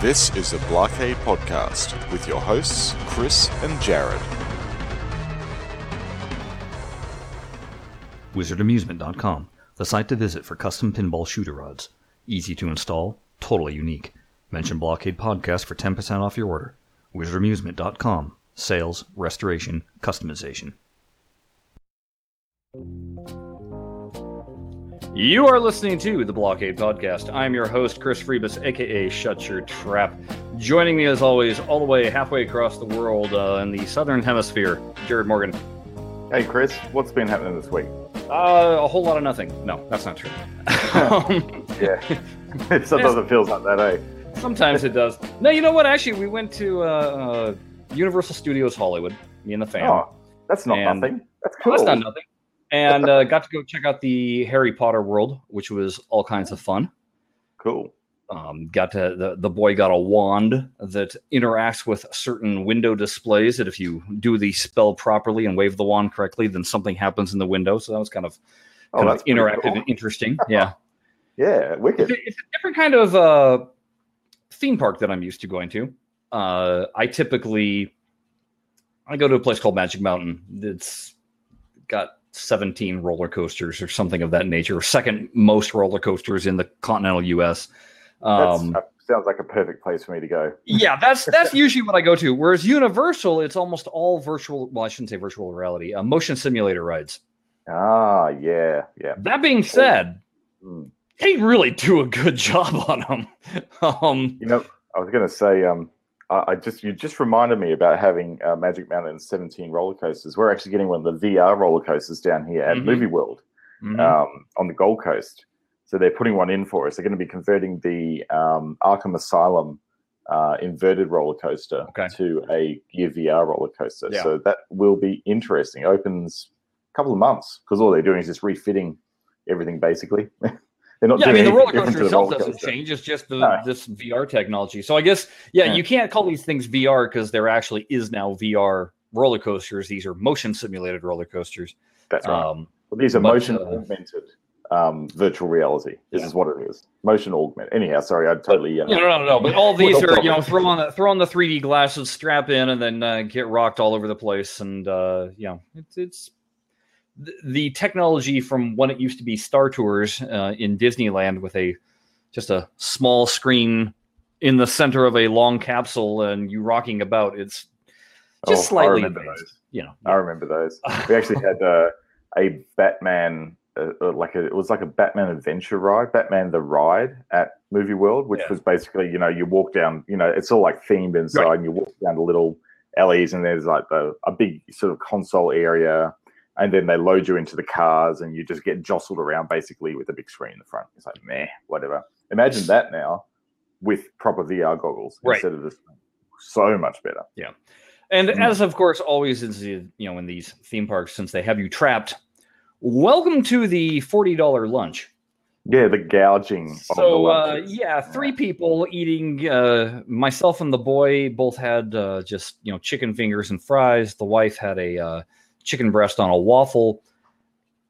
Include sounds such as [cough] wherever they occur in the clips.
This is the Blockade Podcast with your hosts, Chris and Jared. WizardAmusement.com, the site to visit for custom pinball shooter rods. Easy to install, totally unique. Mention Blockade Podcast for 10% off your order. WizardAmusement.com, sales, restoration, customization. You are listening to the Blockade Podcast. I'm your host, Chris Freebus, aka Shut Your Trap. Joining me, as always, all the way halfway across the world uh, in the Southern Hemisphere, Jared Morgan. Hey, Chris, what's been happening this week? Uh, a whole lot of nothing. No, that's not true. [laughs] um, Yeah, [laughs] sometimes it feels like that, eh? sometimes it does. No, you know what? Actually, we went to uh, uh, Universal Studios Hollywood, me and the fam. Oh, that's not And- nothing. That's cool. That's not nothing. And uh, got to go check out the Harry Potter world, which was all kinds of fun. Cool. Um, got to the, the boy got a wand that interacts with certain window displays. That if you do the spell properly and wave the wand correctly, then something happens in the window. So that was kind of, Oh, of that's interactive cool. and interesting. [laughs] Yeah, Yeah, it's wicked. a, it's a different kind of uh, theme park that I'm used to going to. Uh, I typically I go to a place called Magic Mountain. It's got 17 roller coasters or something of that nature, second most roller coasters in the continental U.S. Um, that sounds like a perfect place for me to go. yeah, that's [laughs] that's usually what I go to. Whereas Universal, it's almost all virtual. Well, I shouldn't say virtual reality, uh, motion simulator rides. Ah, yeah, yeah. That being said, Hmm. they really do a good [laughs] job on them. um, You know, I was going to say, um, I, I just you just reminded me about having uh, Magic Mountain 17 roller coasters. We're actually getting one of the VR roller coasters down here at Mhm. Movie World. mhm. um, on the Gold Coast. So they're putting one in for us. They're going to be converting the um, Arkham Asylum uh, inverted roller coaster Okay. to a Gear VR roller coaster. Yeah. So that will be interesting. Opens a couple of months because all they're doing is just refitting everything basically. [laughs] they're not yeah, I mean the roller coaster itself doesn't coaster. change. It's just the, No. this VR technology. So I guess yeah, Yeah. you can't call these things VR because there actually is now VR roller coasters. These are motion simulated roller coasters. That's right. Um, Well, these are but, motion uh, augmented um, virtual reality. This Yeah. is what it is. Motion augmented. Anyhow, sorry, I totally. Uh, no, no, no, no. But all these are, you know, throw on the throw on the 3D glasses, strap in, and then uh, get rocked all over the place. And uh, you know, it's it's the, technology from when it used to be Star Tours uh, in Disneyland with a just a small screen in the center of a long capsule and you rocking about. It's just Oh, I slightly remember advanced, those. you know. I remember those. [laughs] We actually had uh, a Batman, uh, uh, like a, it was like a Batman adventure ride, Batman the Ride at Movie World, which Yeah. was basically, you know, you walk down, you know, it's all like themed inside, Right. and you walk down the little alleys, and there's like the, a big sort of console area, and then they load you into the cars, and you just get jostled around basically with a big screen in the front. It's like, meh, whatever. Imagine that now with proper VR goggles Right. instead of this. So much better. Yeah. And Mm. as of course always is the you know in these theme parks since they have you trapped. Welcome to the forty dollar lunch. Yeah, the gouging. of the So uh, yeah, three people eating. Uh, myself and the boy both had uh, just you know chicken fingers and fries. The wife had a uh, chicken breast on a waffle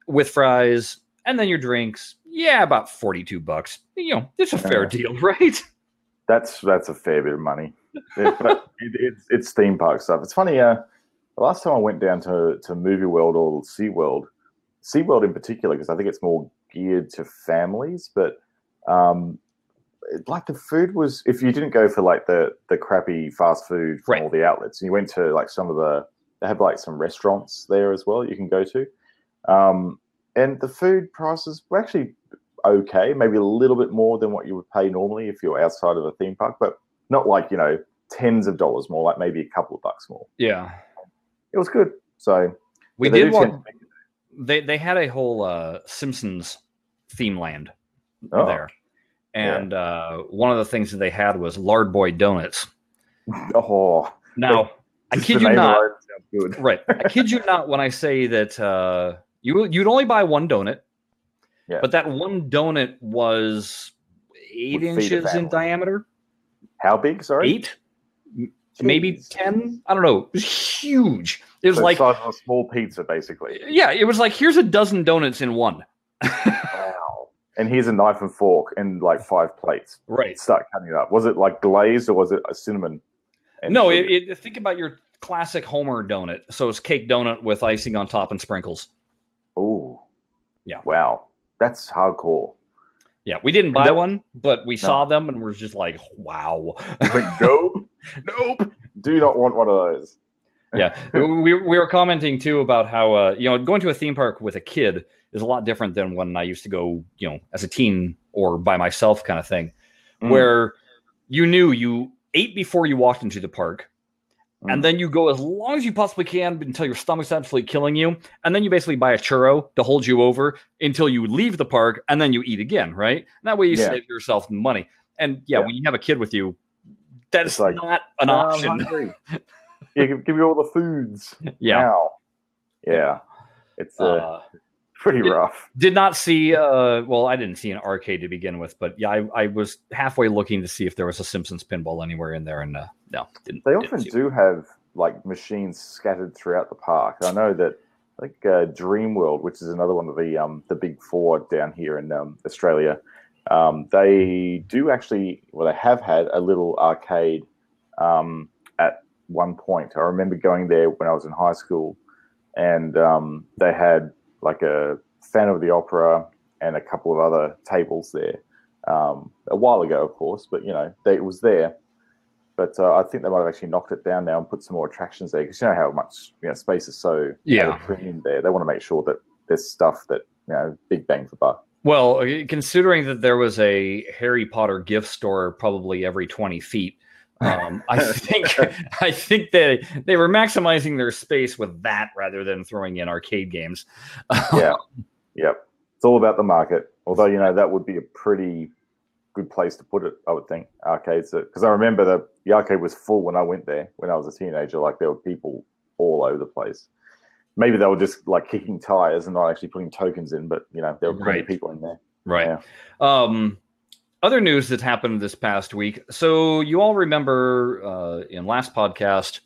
with fries, and then your drinks. Yeah, about forty two bucks. You know, it's a fair Yeah. deal, [laughs] right? That's that's a fair bit of money. It- but [laughs] it, it's it's theme park stuff. It's funny. Uh, the last time I went down to to Movie World or SeaWorld, SeaWorld in particular, because I think it's more geared to families. But um, like the food was, if you didn't go for like the the crappy fast food from Right. all the outlets, and you went to like some of the they have like some restaurants there as well you can go to, um, and the food prices were actually okay, maybe a little bit more than what you would pay normally if you're outside of a theme park, but not like, you know, tens of dollars more, like maybe a couple of bucks more. Yeah, It was good. So we yeah, did do walk. tend to make- They they had a whole uh, Simpsons theme land Oh, there. yeah. And uh, one of the things that they had was lard boy donuts. [laughs] Oh, Now, I kid you not. Right. I kid you not when I say that uh, you you'd only buy one donut, Yeah. but that one donut was eight Would feed a inches in diameter. How big? Sorry, Eight, m- maybe ten. I don't know. It was huge. It was So like a small pizza, basically. yeah, it was like here's a dozen donuts in one. [laughs] Wow. and here's a knife and fork and like five plates. Right. Start cutting it up. Was it like glazed or was it a cinnamon? No, it, it, think about your classic Homer donut. So it's cake donut with icing on top and sprinkles. Oh, Yeah. Wow. That's how cool. Yeah, we didn't buy one, but we saw them and we're just like, wow. Like, [laughs] nope. nope. Do not want one of those. yeah, [laughs] we, we were commenting too about how uh, you know going to a theme park with a kid is a lot different than when I used to go, you know, as a teen or by myself kind of thing, Mm. where you knew you ate before you walked into the park. Mm. And then you go as long as you possibly can until your stomach's absolutely killing you. And then you basically buy a churro to hold you over until you leave the park and then you eat again, right? And that way you Yeah. save yourself money. And yeah, Yeah. when you have a kid with you, that is like, not an "Oh, I'm option. hungry." [laughs] yeah, give, give me all the foods. Yeah. Now. Yeah. It's uh, Uh, pretty it- rough. did not see uh well i didn't see an arcade to begin with but yeah i, I was halfway looking to see if there was a simpsons pinball anywhere in there and uh, no didn't They didn't often it. do have like machines scattered throughout the park. I know that I think uh, Dream World, which is another one of the um, the big four down here in um, Australia, um, they do actually well they have had a little arcade um, at one point. I remember going there when I was in high school, and um, they had like a Phantom of the Opera and a couple of other tables there um, a while ago, of course. But you know, they, it was there. But uh, I think they might have actually knocked it down now and put some more attractions there because you know how much you know space is so Yeah. premium there. They want to make sure that there's stuff that you know big bang for buck. well uh, considering that there was a harry potter gift store probably every 20 feet um, i [laughs] think [laughs] i think that they were maximizing their space with that rather than throwing in arcade games [laughs] Yeah, yep. It's all about the market. Although you know that would be a pretty good place to put it, I would think. Arcades, because I remember the the arcade was full when I went there when I was a teenager. Like there were people all over the place. Maybe they were just like kicking tires and not actually putting tokens in, but you know there were Right. people in there. Right. Yeah. Um, other news that happened this past week. So you all remember uh, in last podcast,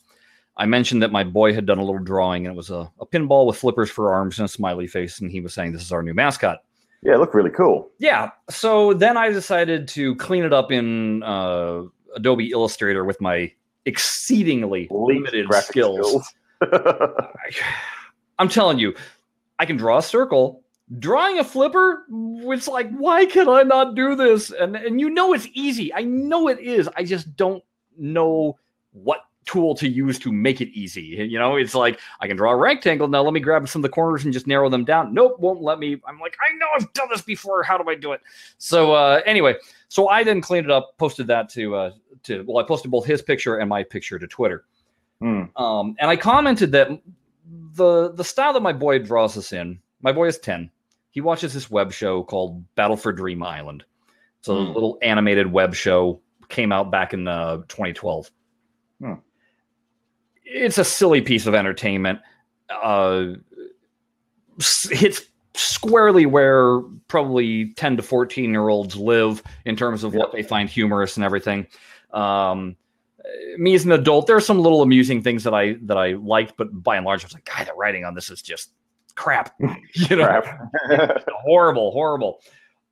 I mentioned that my boy had done a little drawing, and it was a, a pinball with flippers for arms and a smiley face, and he was saying this is our new mascot. Yeah, it looked really cool. Yeah. So then I decided to clean it up in uh, Adobe Illustrator with my exceedingly limited graphic skills. [laughs] I'm telling you, I can draw a circle. Drawing a flipper, it's like, why can I not do this? And and you know it's easy. I know it is. I just don't know what tool to use to make it easy. You know, it's like I can draw a rectangle. Now let me grab some of the corners and just narrow them down. Nope, won't let me. I'm like, I know I've done this before. How do I do it? So uh, anyway, so I then cleaned it up, posted that to uh, to well, I posted both his picture and my picture to Twitter. Hmm. Um, and I commented that the the style that my boy draws us in, my boy is 10. He watches this web show called Battle for Dream Island. It's a Hmm. little animated web show, came out back in uh, 2012. Hmm. It's a silly piece of entertainment. Uh, hits squarely where probably 10 to 14 year olds live in terms of what they find humorous and everything. Um, me as an adult, there are some little amusing things that I that I liked, but by and large, I was like, "God, the writing on this is just crap." [laughs] you know, Crap. [laughs] horrible, horrible.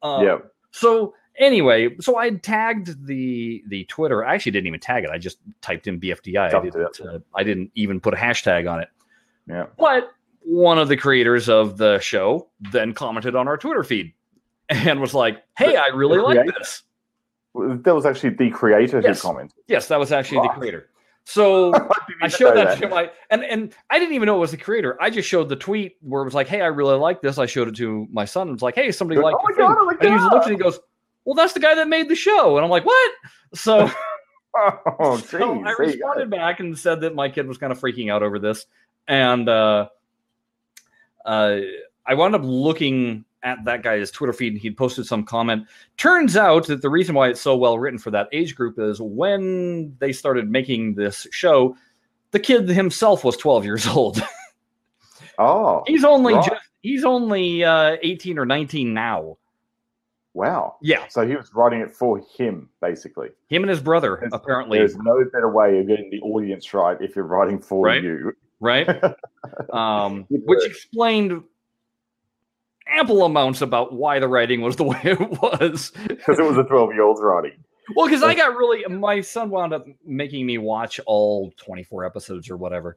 Um, yeah. So anyway, so I tagged the the Twitter. I actually didn't even tag it. I just typed in BFDI. I didn't, uh, I didn't even put a hashtag on it. Yeah. But one of the creators of the show then commented on our Twitter feed and was like, "Hey, I really like this." That was actually the creator Yes. who commented. Yes, that was actually the creator. So [laughs] I showed know that, to my and and I didn't even know it was the creator. I just showed the tweet where it was like, "Hey, I really like this." I showed it to my son. It was like, "Hey, somebody Oh liked my god! Oh And he god! and he goes, "Well, that's the guy that made the show." And I'm like, "What?" So, [laughs] Oh, [laughs] so. I there you go. responded back and said that my kid was kind of freaking out over this, and uh, uh, I wound up looking at that guy's Twitter feed, and he'd posted some comment. Turns out that the reason why it's so well written for that age group is when they started making this show, the kid himself was 12 years old. [laughs] Oh, he's only Right. just he's only uh, 18 or 19 now. wow. Yeah, So he was writing it for him, basically. him and his brother There's- apparently, There's no better way of getting the audience right if you're writing for Right. you. right? [laughs] um, which explained ample amounts about why the writing was the [laughs] way it was. Because it was a 12 year old's writing. Well, because I got really, my son wound up making me watch all 24 episodes or whatever.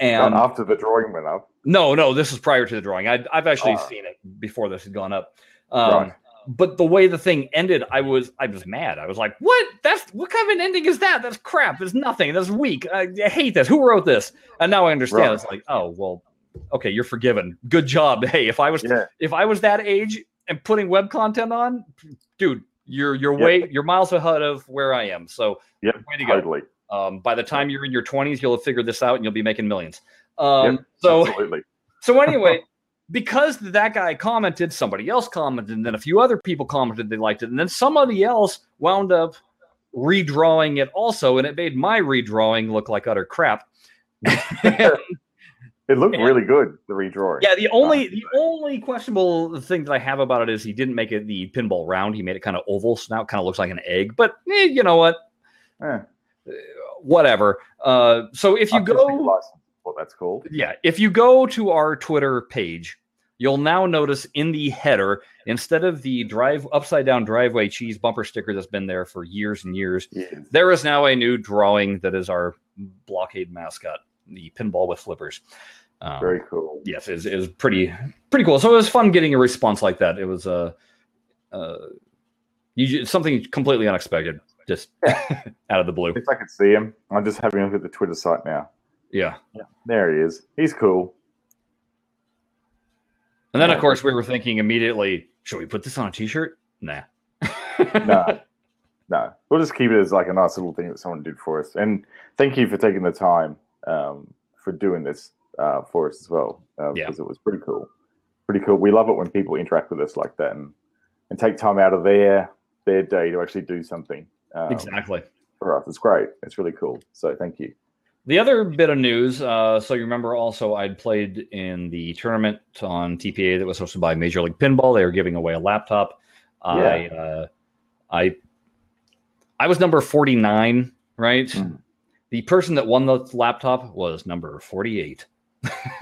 And after the drawing went up. No, no, this was prior to the drawing. I, I've actually Ah. seen it before this had gone up. Um, Right. But the way the thing ended, I was I was mad. I was like, "What? That's what kind of an ending is that? That's crap. It's nothing. That's weak. I, I hate this. Who wrote this?" And now I understand. Right. It's like, oh well, okay, you're forgiven. Good job. [laughs] Hey, if I was Yeah. if I was that age and putting web content on, dude, you're you're Yep. way you're miles ahead of where I am. So yeah, way to go. Totally. Um, by the time you're in your 20s, you'll have figured this out and you'll be making millions. Um, Yep, so Absolutely. [laughs] so anyway, [laughs] because that guy commented, somebody else commented, and then a few other people commented they liked it, and then somebody else wound up redrawing it also, and it made my redrawing look like utter crap. It looked Yeah. really good, the redrawing. yeah, the only the only questionable thing that I have about it is he didn't make it the pinball round. He made it kind of oval, so now it kind of looks like an egg. But eh, you know what? Eh. Whatever. Uh, so if you go what that's cool. Yeah, if you go to our Twitter page, you'll now notice in the header, instead of the drive upside down driveway cheese bumper sticker that's been there for years and years, Yeah. there is now a new drawing that is our blockade mascot, the pinball with flippers. Um, Very cool. yes, it was, it was pretty pretty cool. So it was fun getting a response like that. It was uh, uh, you, something completely unexpected, just [laughs] out of the blue. If I could see him, I'm just having a look at the Twitter site now. Yeah. yeah. There he is. He's cool. And then, of course, we were thinking immediately, should we put this on a t-shirt? Nah. [laughs] No, [laughs] no. We'll just keep it as like a nice little thing that someone did for us. And thank you for taking the time um, for doing this uh, for us as well. Uh, Yeah. Because it was pretty cool. Pretty cool. We love it when people interact with us like that and, and take time out of their their day to actually do something um, exactly. for us. It's great. It's really cool. So thank you. The other bit of news, uh, so you remember also I'd played in the tournament on TPA that was hosted by Major League Pinball. They were giving away a laptop. I, uh, I, I was number forty nine, right? Mhm. The person that won the laptop was number forty eight.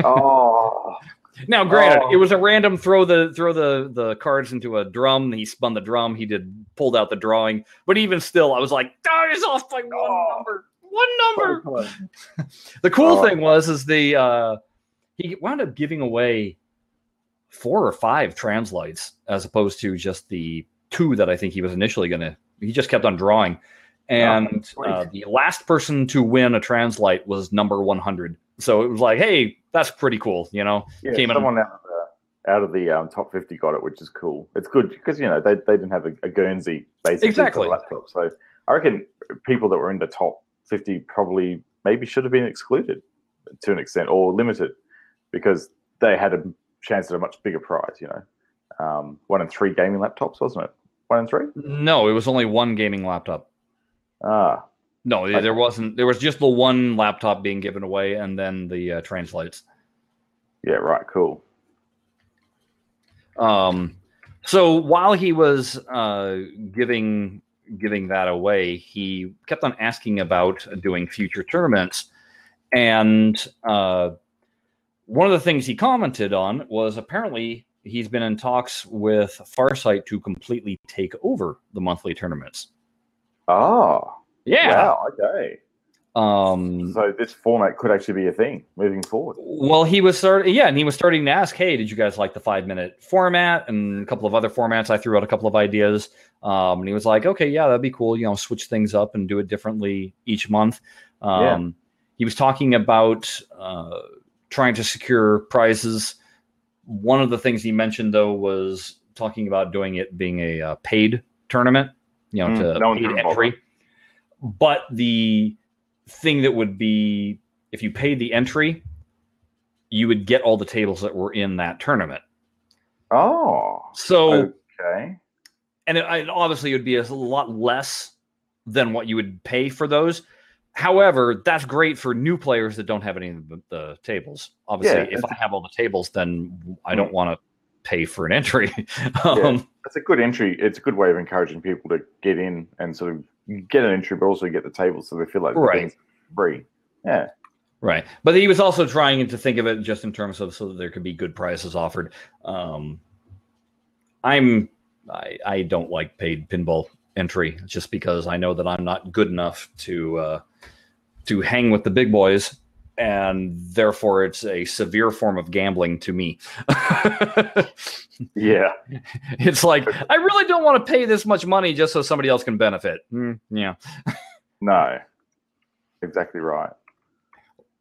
Oh, [laughs] Now, granted, Oh. it was a random throw the throw the the cards into a drum. He spun the drum. He did pulled out the drawing, but even still, I was like, "Oh, he's off by one Oh. number, one number." [laughs] The cool Oh. thing was is the uh, he wound up giving away four or five translites as opposed to just the two that I think he was initially gonna. He just kept on drawing, and sweet. uh, the last person to win a translite was number one hundred. So it was like, hey, that's pretty cool, you know. yeah. Came in- out of the, out of the um, top 50 got it, which is cool. It's good because, you know, they, they didn't have a, a Guernsey basically Exactly. laptop. So I reckon people that were in the top 50 probably maybe should have been excluded to an extent or limited because they had a chance at a much bigger prize, you know. Um, one in three gaming laptops, wasn't it? One in three? No, it was only one gaming laptop. Ah, No, Okay. there wasn't. There was just the one laptop being given away, and then the uh, translites. yeah, right, cool. Um, so while he was uh, giving giving that away, he kept on asking about doing future tournaments, and uh, one of the things he commented on was apparently he's been in talks with Farsight to completely take over the monthly tournaments. Oh, Yeah. wow, okay. Um, So this format could actually be a thing moving forward. Well, he was starting, yeah, and he was starting to ask, "Hey, did you guys like the five minute format and a couple of other formats?" I threw out a couple of ideas, um, and he was like, "Okay, yeah, that'd be cool. You know, switch things up and do it differently each month." Um, He was talking about uh, trying to secure prizes. One of the things he mentioned, though, was talking about doing it being a uh, paid tournament, you know, Mm, to paid entry. But the thing that would be if you paid the entry, you would get all the tables that were in that tournament. Oh, So, okay. and it, it obviously would be a lot less than what you would pay for those. However, that's great for new players that don't have any of the, the tables. Obviously, Yeah, if I have all the tables, then I Mm. don't want to pay for an entry. [laughs] um, It's a good entry. It's a good way of encouraging people to get in and sort of get an entry, but also get the table so they feel like Right. free. Yeah. Right. But he was also trying to think of it just in terms of so that there could be good prices offered. Um, I'm I, I don't like paid pinball entry just because I know that I'm not good enough to uh, to hang with the big boys, and therefore it's a severe form of gambling to me. [laughs] Yeah. it's like [laughs] I really don't want to pay this much money just so somebody else can benefit. Mm, yeah, [laughs] No. Exactly right.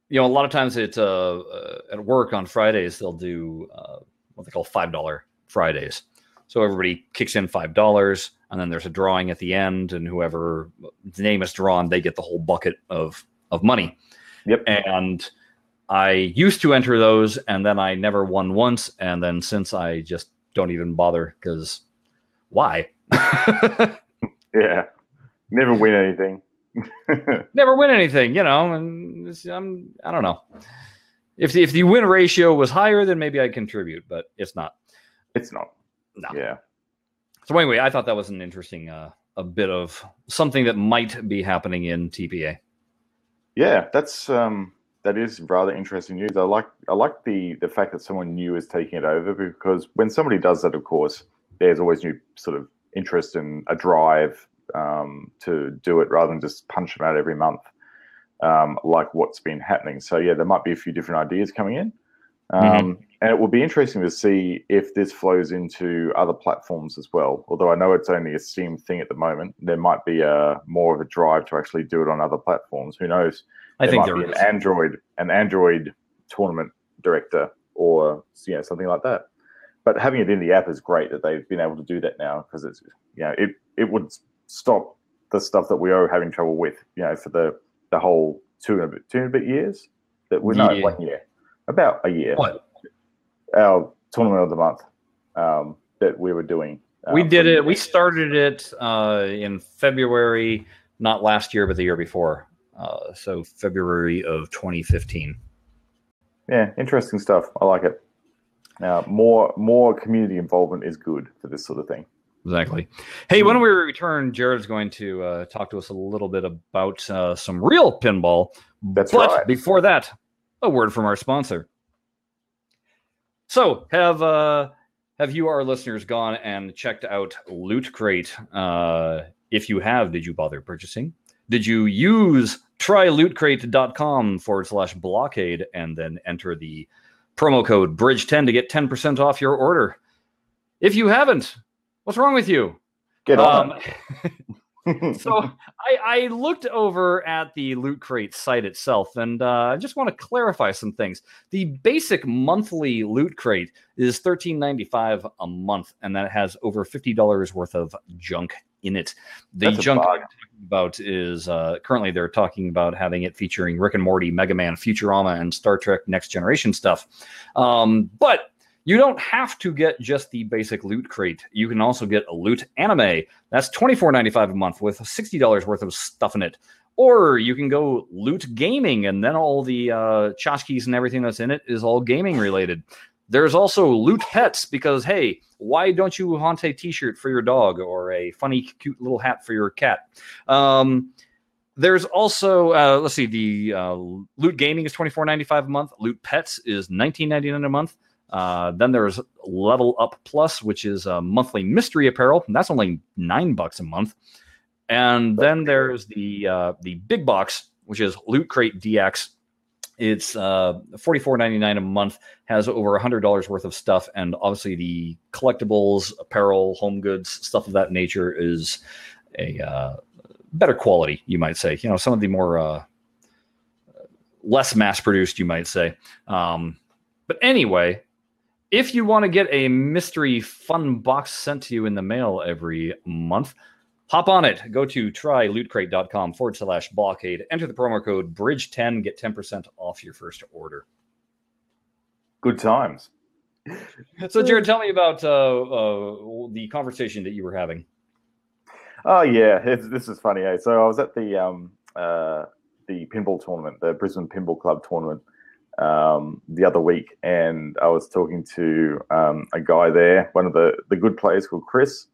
you know, a lot of times it's uh, uh at work on Fridays they'll do uh, what they call five dollar Fridays. So everybody kicks in five dollars, and then there's a drawing at the end, and whoever the name is drawn, they get the whole bucket of of money. Yep. And I used to enter those, and then I never won once, and then since I just don't even bother because why? [laughs] Yeah. Never win anything. [laughs] never win anything, you know. And I'm I don't know. If the, if the win ratio was higher, then maybe I'd contribute, but it's not. it's not. No. Yeah. So anyway, I thought that was an interesting uh, a bit of something that might be happening in TPA. Yeah, that's um that is rather interesting news. I like I like the the fact that someone new is taking it over because when somebody does that, of course, there's always new sort of interest and a drive um, to do it rather than just punch them out every month, um, like what's been happening. So yeah, there might be a few different ideas coming in, um, Mhm. and it will be interesting to see if this flows into other platforms as well. Although I know it's only a Steam thing at the moment, there might be a more of a drive to actually do it on other platforms. Who knows? I think might there is. an Android, an Android tournament director, or you know something like that. But having it in the app is great that they've been able to do that now because it's you know it it would stop the stuff that we are having trouble with you know for the the whole two and a bit two and a bit years that we know Yeah. one year about a year What? our tournament of the month um, that we were doing. we um, did it. We started it uh, in February, not last year, but the year before. Uh, so February of 2015. Yeah, interesting stuff. I like it. Now, more more community involvement is good for this sort of thing. Exactly. Hey, when we return, Jared's going to uh, talk to us a little bit about uh, some real pinball. That's but right. before that, a word from our sponsor. So, have uh, have you, our listeners, gone and checked out Loot Crate? Uh, if you have, did you bother purchasing? Did you use trylootcrate.com forward slash blockade and then enter the promo code bridge10 to get 10% off your order? If you haven't, what's wrong with you? Get on. Um, [laughs] so I, I looked over at the Loot Crate site itself, and uh, I just want to clarify some things. The basic monthly Loot Crate is thirteen ninety five a month, and that has over fifty dollars worth of junk in it. The That's junk I'm talking about is uh, currently they're talking about having it featuring Rick and Morty, Mega Man, Futurama, and Star Trek Next Generation stuff. Um, but you don't have to get just the basic loot crate. You can also get a loot anime. That's twenty four ninety five a month with sixty dollars worth of stuff in it. Or you can go loot gaming, and then all the uh, tchotchkes and everything that's in it is all gaming related. There's also loot pets because hey, why don't you haunt a T-shirt for your dog or a funny, cute little hat for your cat? Um, there's also uh, let's see, the uh, loot gaming is twenty four ninety five a month. Loot pets is nineteen ninety nine a month. Uh, then there's Level Up Plus, which is a monthly mystery apparel, and that's only nine bucks a month. And then there's the uh, the big box, which is Loot Crate DX. It's uh, forty four ninety nine a month, has over hundred dollars worth of stuff, and obviously the collectibles, apparel, home goods, stuff of that nature is a uh, better quality, you might say. You know, some of the more uh, less mass produced, you might say. Um, but anyway, if you want to get a mystery fun box sent to you in the mail every month, hop on it. Go to trylootcrate.com forward slash blockade. Enter the promo code bridge10, get 10% off your first order. Good times. So, Jared, tell me about uh, uh, the conversation that you were having. Oh yeah, it's, this is funny. Eh? So I was at the um, uh, the pinball tournament, the Brisbane Pinball Club tournament, um, the other week, and I was talking to um, a guy there, one of the the good players called Chris,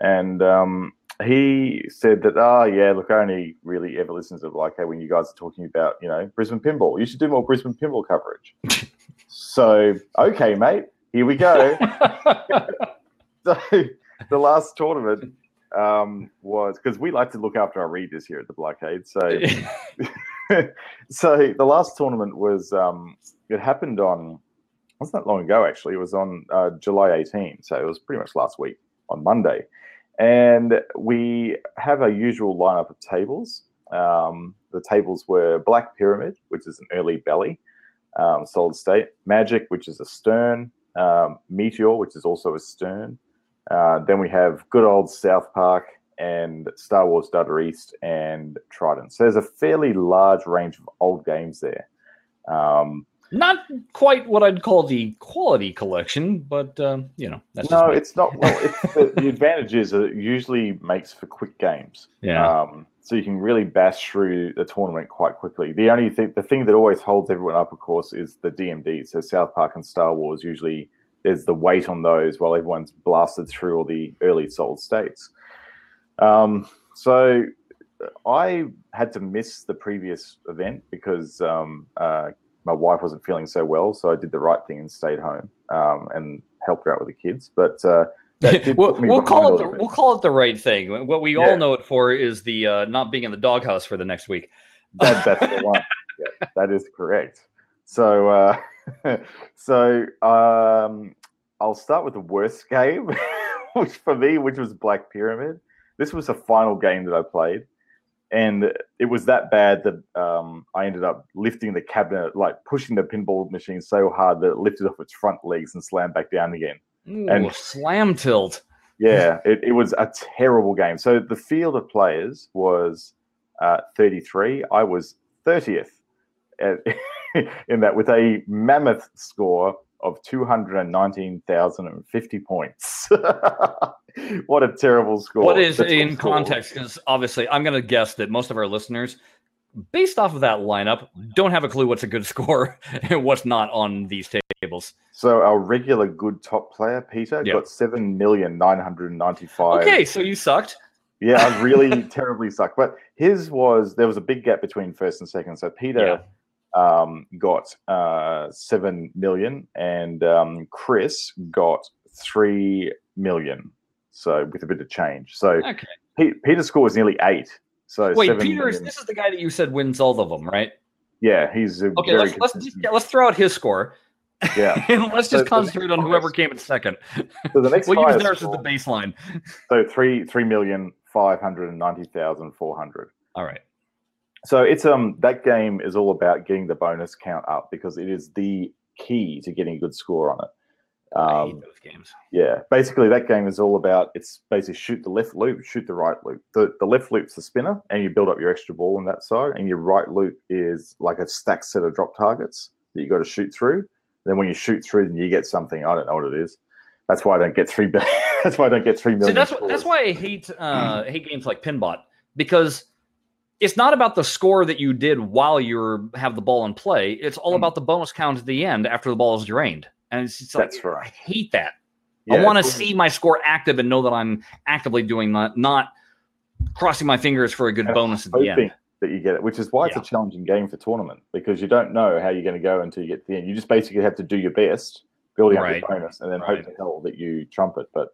and um, he said that, oh yeah, look, I only really ever listen to like hey, when you guys are talking about you know Brisbane pinball, you should do more Brisbane pinball coverage. [laughs] so okay, mate, here we go. [laughs] [laughs] so the last tournament um, was because we like to look after our readers here at the Blockade. So, [laughs] so the last tournament was um, it happened on wasn't that long ago actually. It was on uh, July 18, so it was pretty much last week on Monday, and we have our usual lineup of tables. Um, the tables were Black Pyramid, which is an early Bally, um, solid state, Magic, which is a stern, um, Meteor, which is also a stern. Uh, then we have good old South Park and Star Wars Data East and Trident. So there's a fairly large range of old games there. Um, Not quite what I'd call the quality collection, but um, you know, that's no, it's not. Well, it's, [laughs] the, the advantage is that it usually makes for quick games. yeah. Um, so you can really bash through the tournament quite quickly. The only thing, the thing that always holds everyone up, of course, is the DMD. So South Park and Star Wars usually there's the wait on those while everyone's blasted through all the early solid states. Um, so I had to miss the previous event because um, uh, my wife wasn't feeling so well. So I did the right thing and stayed home um, and helped her out with the kids. But uh, [laughs] we'll, we'll call it the, we'll call it the right thing. What we Yeah. all know it for is the uh, not being in the doghouse for the next week. That, that's the [laughs] one. Yeah, that is correct. So, uh, [laughs] so um, I'll start with the worst game, which for me, which was Black Pyramid. This was the final game that I played, and it was that bad that um, I ended up lifting the cabinet, like pushing the pinball machine so hard that it lifted off its front legs and slammed back down again. Ooh, And- slam tilt. Yeah, it, it was a terrible game. So the field of players was uh, 33. I was 30th at, [laughs] in that with a mammoth score of 219,050 points. [laughs] what a terrible score. What is The top in context? Because obviously, I'm going to guess that most of our listeners, based off of that lineup, don't have a clue what's a good [laughs] score and what's not on these tables. So our regular good top player, Peter, Yeah. got 7,995. Okay, so you sucked. Yeah, I really [laughs] terribly sucked. But his was there was a big gap between first and second. So Peter um, got uh, seven million, and um, Chris got three million. So with a bit of change. So Okay. Pe- score was nearly eight. So Wait, Peter, is this is the guy that you said wins all of them, right? yeah, he's a Okay, let's let's, just, yeah, let's throw out his score. yeah. [laughs] and let's just the concentrate on whoever came in second. So the next We'll use theirs as the baseline. so three three million five hundred and ninety thousand four hundred. All right. So it's um that game is all about getting the bonus count up because it is the key to getting a good score on it. I hate Um, those games. yeah, basically that game is all about it's basically shoot the left loop, shoot the right loop. The the left loop's the spinner, and you build up your extra ball on that side, and your right loop is like a stacked set of drop targets that you got to shoot through. Then when you shoot through, then you get something. I don't know what it is. That's why I don't get three. [laughs] that's why I don't get three See, that's what, that's why I hate uh, [clears throat] hate games like Pinbot because it's not about the score that you did while you have the ball in play. It's all Mm. about the bonus count at the end after the ball is drained, and it's, it's like That's right. I hate that. Yeah, I want to see my score active and know that I'm actively doing that, not crossing my fingers for a good And bonus at the end. that you get it, which is why it's a challenging game for tournament because you don't know how you're going to go until you get to the end. You just basically have to do your best, building up Right. your bonus, and then Right. hope to hell that you trump it. But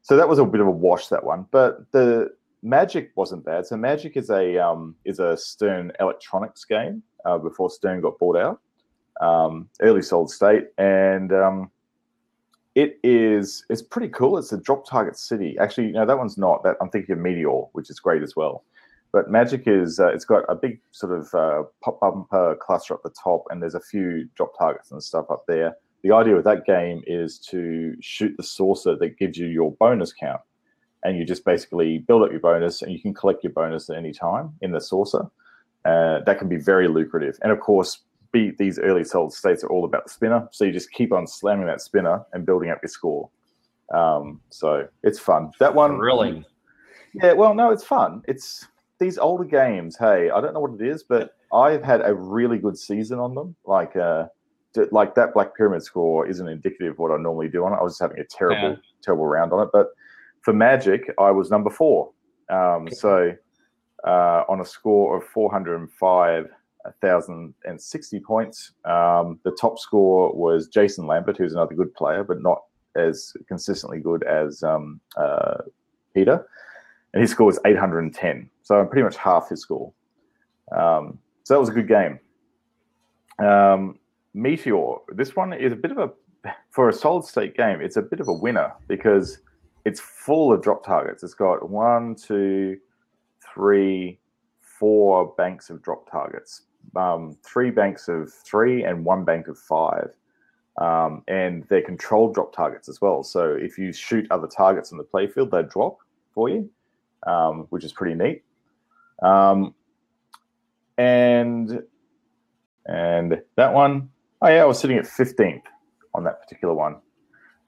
so that was a bit of a wash that one. But the Magic wasn't bad. So Magic is a um, is a Stern Electronics game uh, before Stern got bought out, um, early solid state, and um, it is it's pretty cool. It's a drop target city. Actually, no, that one's not. That I'm thinking of Meteor, which is great as well. But Magic is uh, it's got a big sort of uh, pop bumper cluster up the top, and there's a few drop targets and stuff up there. The idea with that game is to shoot the saucer that gives you your bonus count, and you just basically build up your bonus, and you can collect your bonus at any time in the saucer. Uh, that can be very lucrative, and of course, be these early solid states are all about the spinner. So you just keep on slamming that spinner and building up your score. Um, so it's fun. That one Really? yeah, well, no, it's fun. It's these older games. Hey, I don't know what it is, but I've had a really good season on them. Like, uh, like that Black Pyramid score isn't indicative of what I normally do on it. I was just having a terrible, Yeah. terrible round on it. But for Magic, I was number four. Um, so uh, on a score of four hundred and five thousand and sixty points, um, the top score was Jason Lambert, who's another good player, but not as consistently good as um, uh, Peter, and his score was 810. So I'm pretty much half his score. Um, so that was a good game. Um, Meteor, this one is a bit of a for a solid state game. It's a bit of a winner because it's full of drop targets. It's got one, two, three, four banks of drop targets, um, three banks of three, and one bank of five. Um, and they're controlled drop targets as well. So if you shoot other targets in the playfield, they drop for you, um, which is pretty neat. Um, and and that one, oh yeah, I was sitting at 15th on that particular one.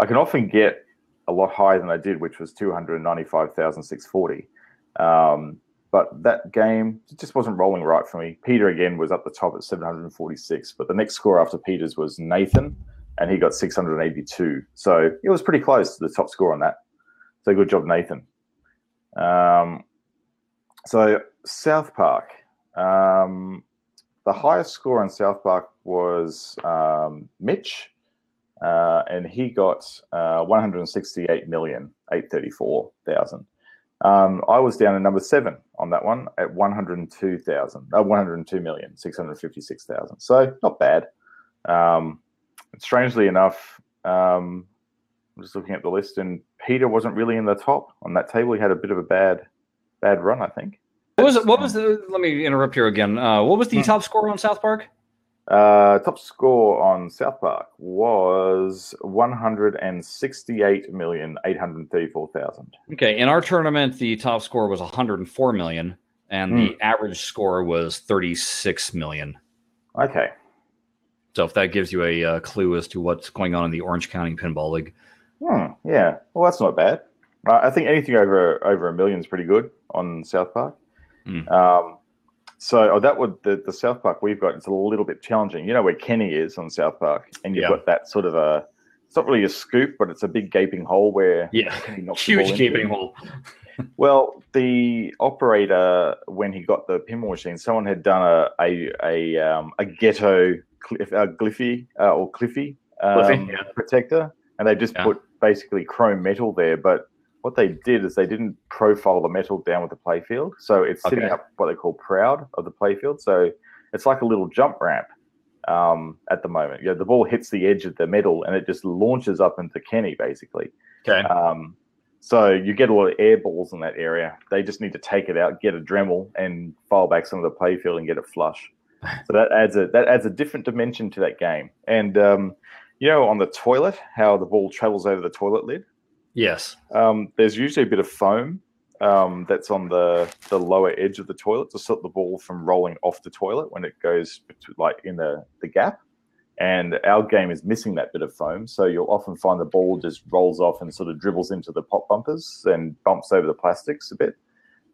I can often get a lot higher than I did, which was 295,640. Um, but that game just wasn't rolling right for me. Peter again was up the top at 746, but the next score after Peter's was Nathan, and he got 682. So it was pretty close to the top score on that. So good job, Nathan. Um, so South Park. Um, the highest score on South Park was um, Mitch, uh, and he got uh, 168 million, 834,000. Um, I was down at number seven on that one at 102,000, uh, 102 million, 656,000. So not bad. Um, strangely enough, um, I'm just looking at the list, and Peter wasn't really in the top on that table. He had a bit of a bad, bad run, I think. What was it? What was the? Let me interrupt here again. Uh, what was the Hmm. top score on South Park? Uh, top score on South Park was 168,834,000. Okay, in our tournament, the top score was 104 million, and the Hmm. average score was 36 million. Okay. So if that gives you a uh, clue as to what's going on in the Orange County Pinball League, Hmm, yeah. Well, that's not bad. Uh, I think anything over over a million is pretty good on South Park. Hmm. Um, so oh, that would the, the South Park we've got. It's a little bit challenging. You know where Kenny is on South Park, and you've Yeah. got that sort of a. It's not really a scoop, but it's a big gaping hole where yeah, [laughs] Kenny knocks the ball huge gaping hole. [laughs] Well, the operator, when he got the pinball machine, someone had done a a a, um, a ghetto cliff, uh, Gliffy uh, or Cliffy, um, Cliffy, yeah. protector, and they just Yeah. put basically chrome metal there. But what they did is they didn't profile the metal down with the playfield, so it's sitting Okay. up what they call proud of the playfield. So it's like a little jump ramp um, at the moment. Yeah, the ball hits the edge of the metal and it just launches up into Kenny basically. Okay. Um, so you get a lot of air balls in that area. They just need to take it out, get a Dremel, and file back some of the playfield and get it flush. So that adds a that adds a different dimension to that game. And um, you know, on the toilet, how the ball travels over the toilet lid. Yes. Um, there's usually a bit of foam um, that's on the the lower edge of the toilet to stop the ball from rolling off the toilet when it goes like in the the gap. And our game is missing that bit of foam, so you'll often find the ball just rolls off and sort of dribbles into the pop bumpers and bumps over the plastics a bit.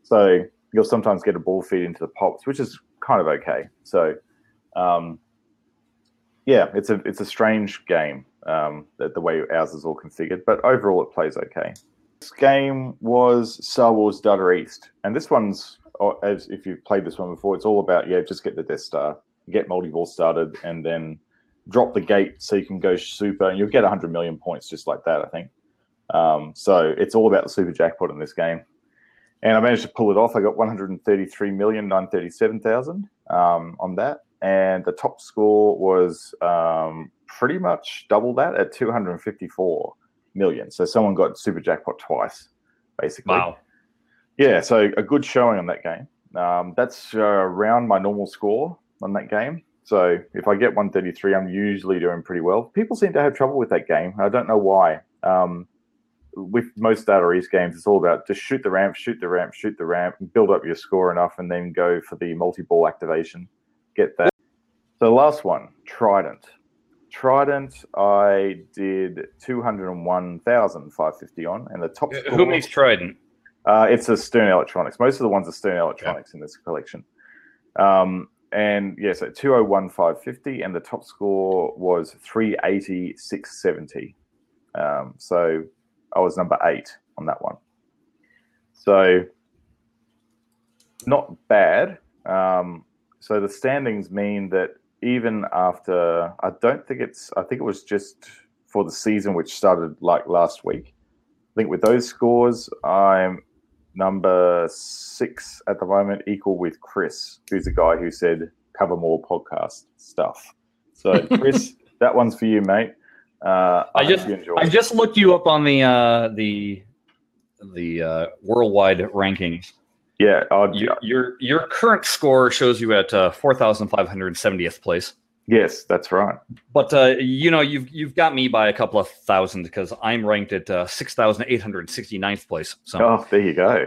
So you'll sometimes get a ball feed into the pops, which is kind of okay. So um, yeah, it's a it's a strange game um, that the way ours is all configured, but overall it plays okay. This game was Star Wars Data East, and this one's oh, as if you've played this one before, it's all about yeah, just get the Death Star, get multi-ball started, and then drop the gate so you can go super, and you'll get 100 million points just like that, I think. Um, so it's all about the super jackpot in this game, and I managed to pull it off. I got 133 million 937,000 um, on that, and the top score was um, pretty much double that at 254 million. So someone got super jackpot twice, basically. Wow. Yeah, so a good showing on that game. Um, that's uh, around my normal score on that game. So if I get 133, I'm usually doing pretty well. People seem to have trouble with that game. I don't know why. Um, with most Data East games, it's all about just shoot the ramp, shoot the ramp, shoot the ramp, build up your score enough, and then go for the multi-ball activation. Get that. So the last one, Trident. Trident, I did 201,550 on, and the top score. Who makes Trident? Uh, it's a Stern Electronics. Most of the ones are Stern Electronics in this collection. Um, and yes, yeah, so 201,550, and the top score was 380,670. Um, so I was number eight on that one. So not bad. Um, so the standings mean that even after, I don't think it's, I think it was just for the season, which started like last week. I think with those scores, I'm number six at the moment, equal with Chris, who's the guy who said cover more podcast stuff. So, [laughs] Chris, that one's for you, mate. Uh, I just I just looked you up on the uh, the the uh, worldwide rankings. Yeah, your, your, your current score shows you at uh, four thousand five hundred seventieth place. Yes, that's right. But uh, you know, you've you've got me by a couple of thousand because I'm ranked at uh, six thousand eight hundred sixty ninth place. So, oh, there you go.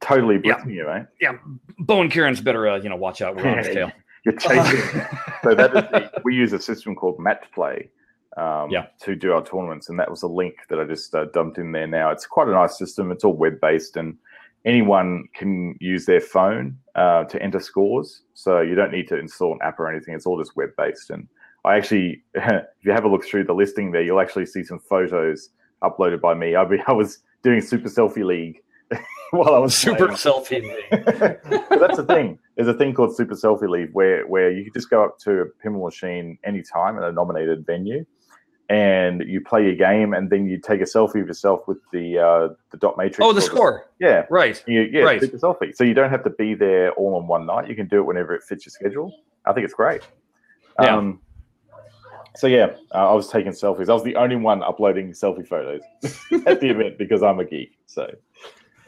Totally blitzing yeah. you, mate. Yeah, Bo and Kieran's better, uh, you know, watch out. We're on his [laughs] tail. You're chasing. [laughs] so that is the, we use a system called Match Play um, yeah. to do our tournaments, and that was a link that I just uh, dumped in there. Now it's quite a nice system. It's all web based, and anyone can use their phone uh, to enter scores. So you don't need to install an app or anything. It's all just web based. And I actually, [laughs] if you have a look through the listing there, you'll actually see some photos uploaded by me. I, [laughs] I was doing Super Selfie League [laughs] while I was Super playing. Selfie League. that's the thing. There's a thing called Super Selfie League where where you can just go up to a pinball machine anytime in a nominated venue and you play your game, and then you take a selfie of yourself with the uh, the dot matrix. Oh, the score. The, yeah, right. You, yeah, right. take a selfie. So you don't have to be there all on one night. You can do it whenever it fits your schedule. I think it's great. Yeah. Um, so yeah, uh, I was taking selfies. I was the only one uploading selfie photos [laughs] at the event because I'm a geek. So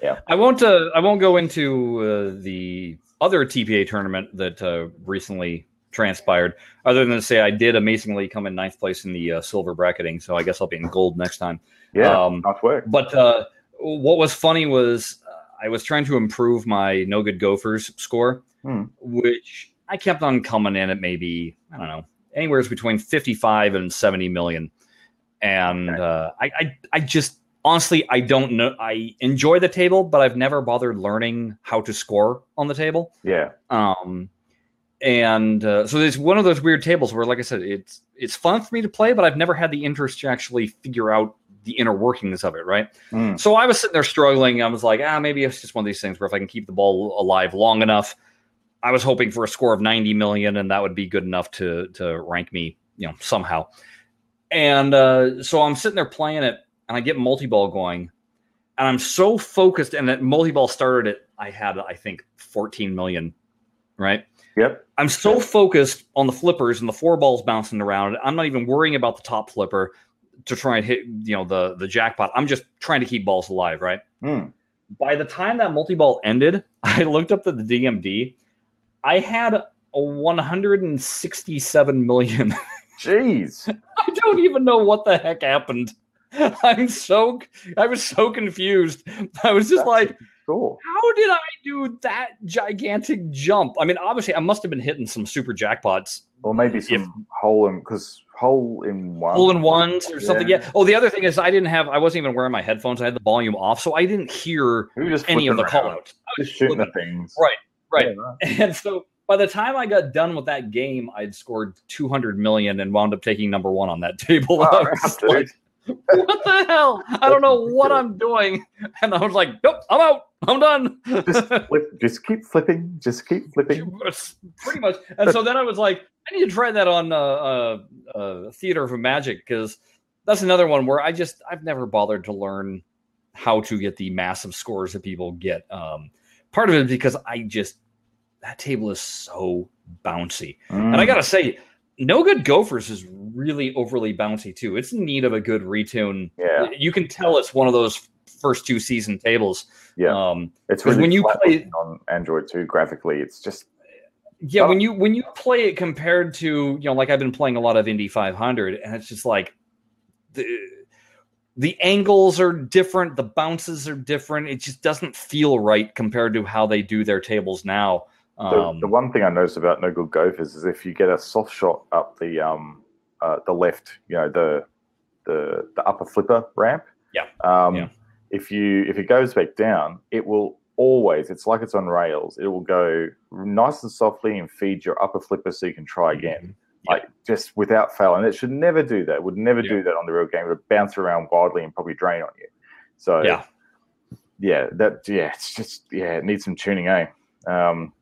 yeah, I won't. Uh, I won't go into uh, the other TPA tournament that uh, recently transpired, other than to say I did amazingly come in ninth place in the uh, silver bracketing. So I guess I'll be in gold next time. Yeah, um, work. But uh, what was funny was uh, I was trying to improve my No Good Gofers score, hmm. which I kept on coming in at maybe I don't know anywhere between fifty five and seventy million, and okay. uh, I, I I just honestly I don't know. I enjoy the table, but I've never bothered learning how to score on the table. Yeah. Um and uh, so it's one of those weird tables where, like I said, it's it's fun for me to play, but I've never had the interest to actually figure out the inner workings of it, right? Mm. So I was sitting there struggling. I was like, ah, maybe it's just one of these things where if I can keep the ball alive long enough, I was hoping for a score of 90 million, and that would be good enough to to rank me, you know, somehow. And uh, so I'm sitting there playing it, and I get multi ball going, and I'm so focused. And that multi ball started at I had I think 14 million, right? Yep. I'm so focused on the flippers and the four balls bouncing around. I'm not even worrying about the top flipper to try and hit, you know, the the jackpot. I'm just trying to keep balls alive, right? Mm. By the time that multi ball ended, [laughs] I looked up at the DMD. I had a 167 million. [laughs] Jeez. I don't even know what the heck happened. [laughs] I'm so I was so confused. I was just That's like, cool. How did I do that gigantic jump? I mean, obviously, I must have been hitting some super jackpots, or maybe some if, hole in because hole in one, hole in ones or something. Yeah. Oh, the other thing is, I didn't have, I wasn't even wearing my headphones. I had the volume off, so I didn't hear any of the call outs. Just shooting the things. Right, right. Yeah, [laughs] and so by the time I got done with that game, I'd scored 200 million and wound up taking number one on that [laughs] table. Wow, [laughs] like, what the hell? I don't know what I'm doing. And I was like, nope, I'm out. I'm done. just, flip, just keep flipping. Just keep flipping. Pretty much. And so then I was like, I need to try that on uh, uh, uh, Theater of Magic because that's another one where I just, I've never bothered to learn how to get the massive scores that people get. Um, part of it is because I just, that table is so bouncy. Mm. And I got to say, no Good Gofers is really overly bouncy too. It's in need of a good retune. Yeah, you can tell it's one of those first two season tables. Yeah, um, it's really when you play on Android too. Graphically, it's just yeah. When you when you play it compared to you know, like I've been playing a lot of Indy 500, and it's just like the the angles are different, the bounces are different. It just doesn't feel right compared to how they do their tables now. Um, the, the, one thing I noticed about No Good Gofers is if you get a soft shot up the um uh, the left, you know the the the upper flipper ramp. Yeah. Um, yeah. If you if it goes back down, it will always. It's like it's on rails. It will go nice and softly and feed your upper flipper so you can try again. Mm-hmm. Yeah. Like just without fail, and it should never do that. It would never yeah. do that on the real game. It would bounce around wildly and probably drain on you. So yeah, yeah, that yeah, it's just yeah, it needs some tuning, eh? Um,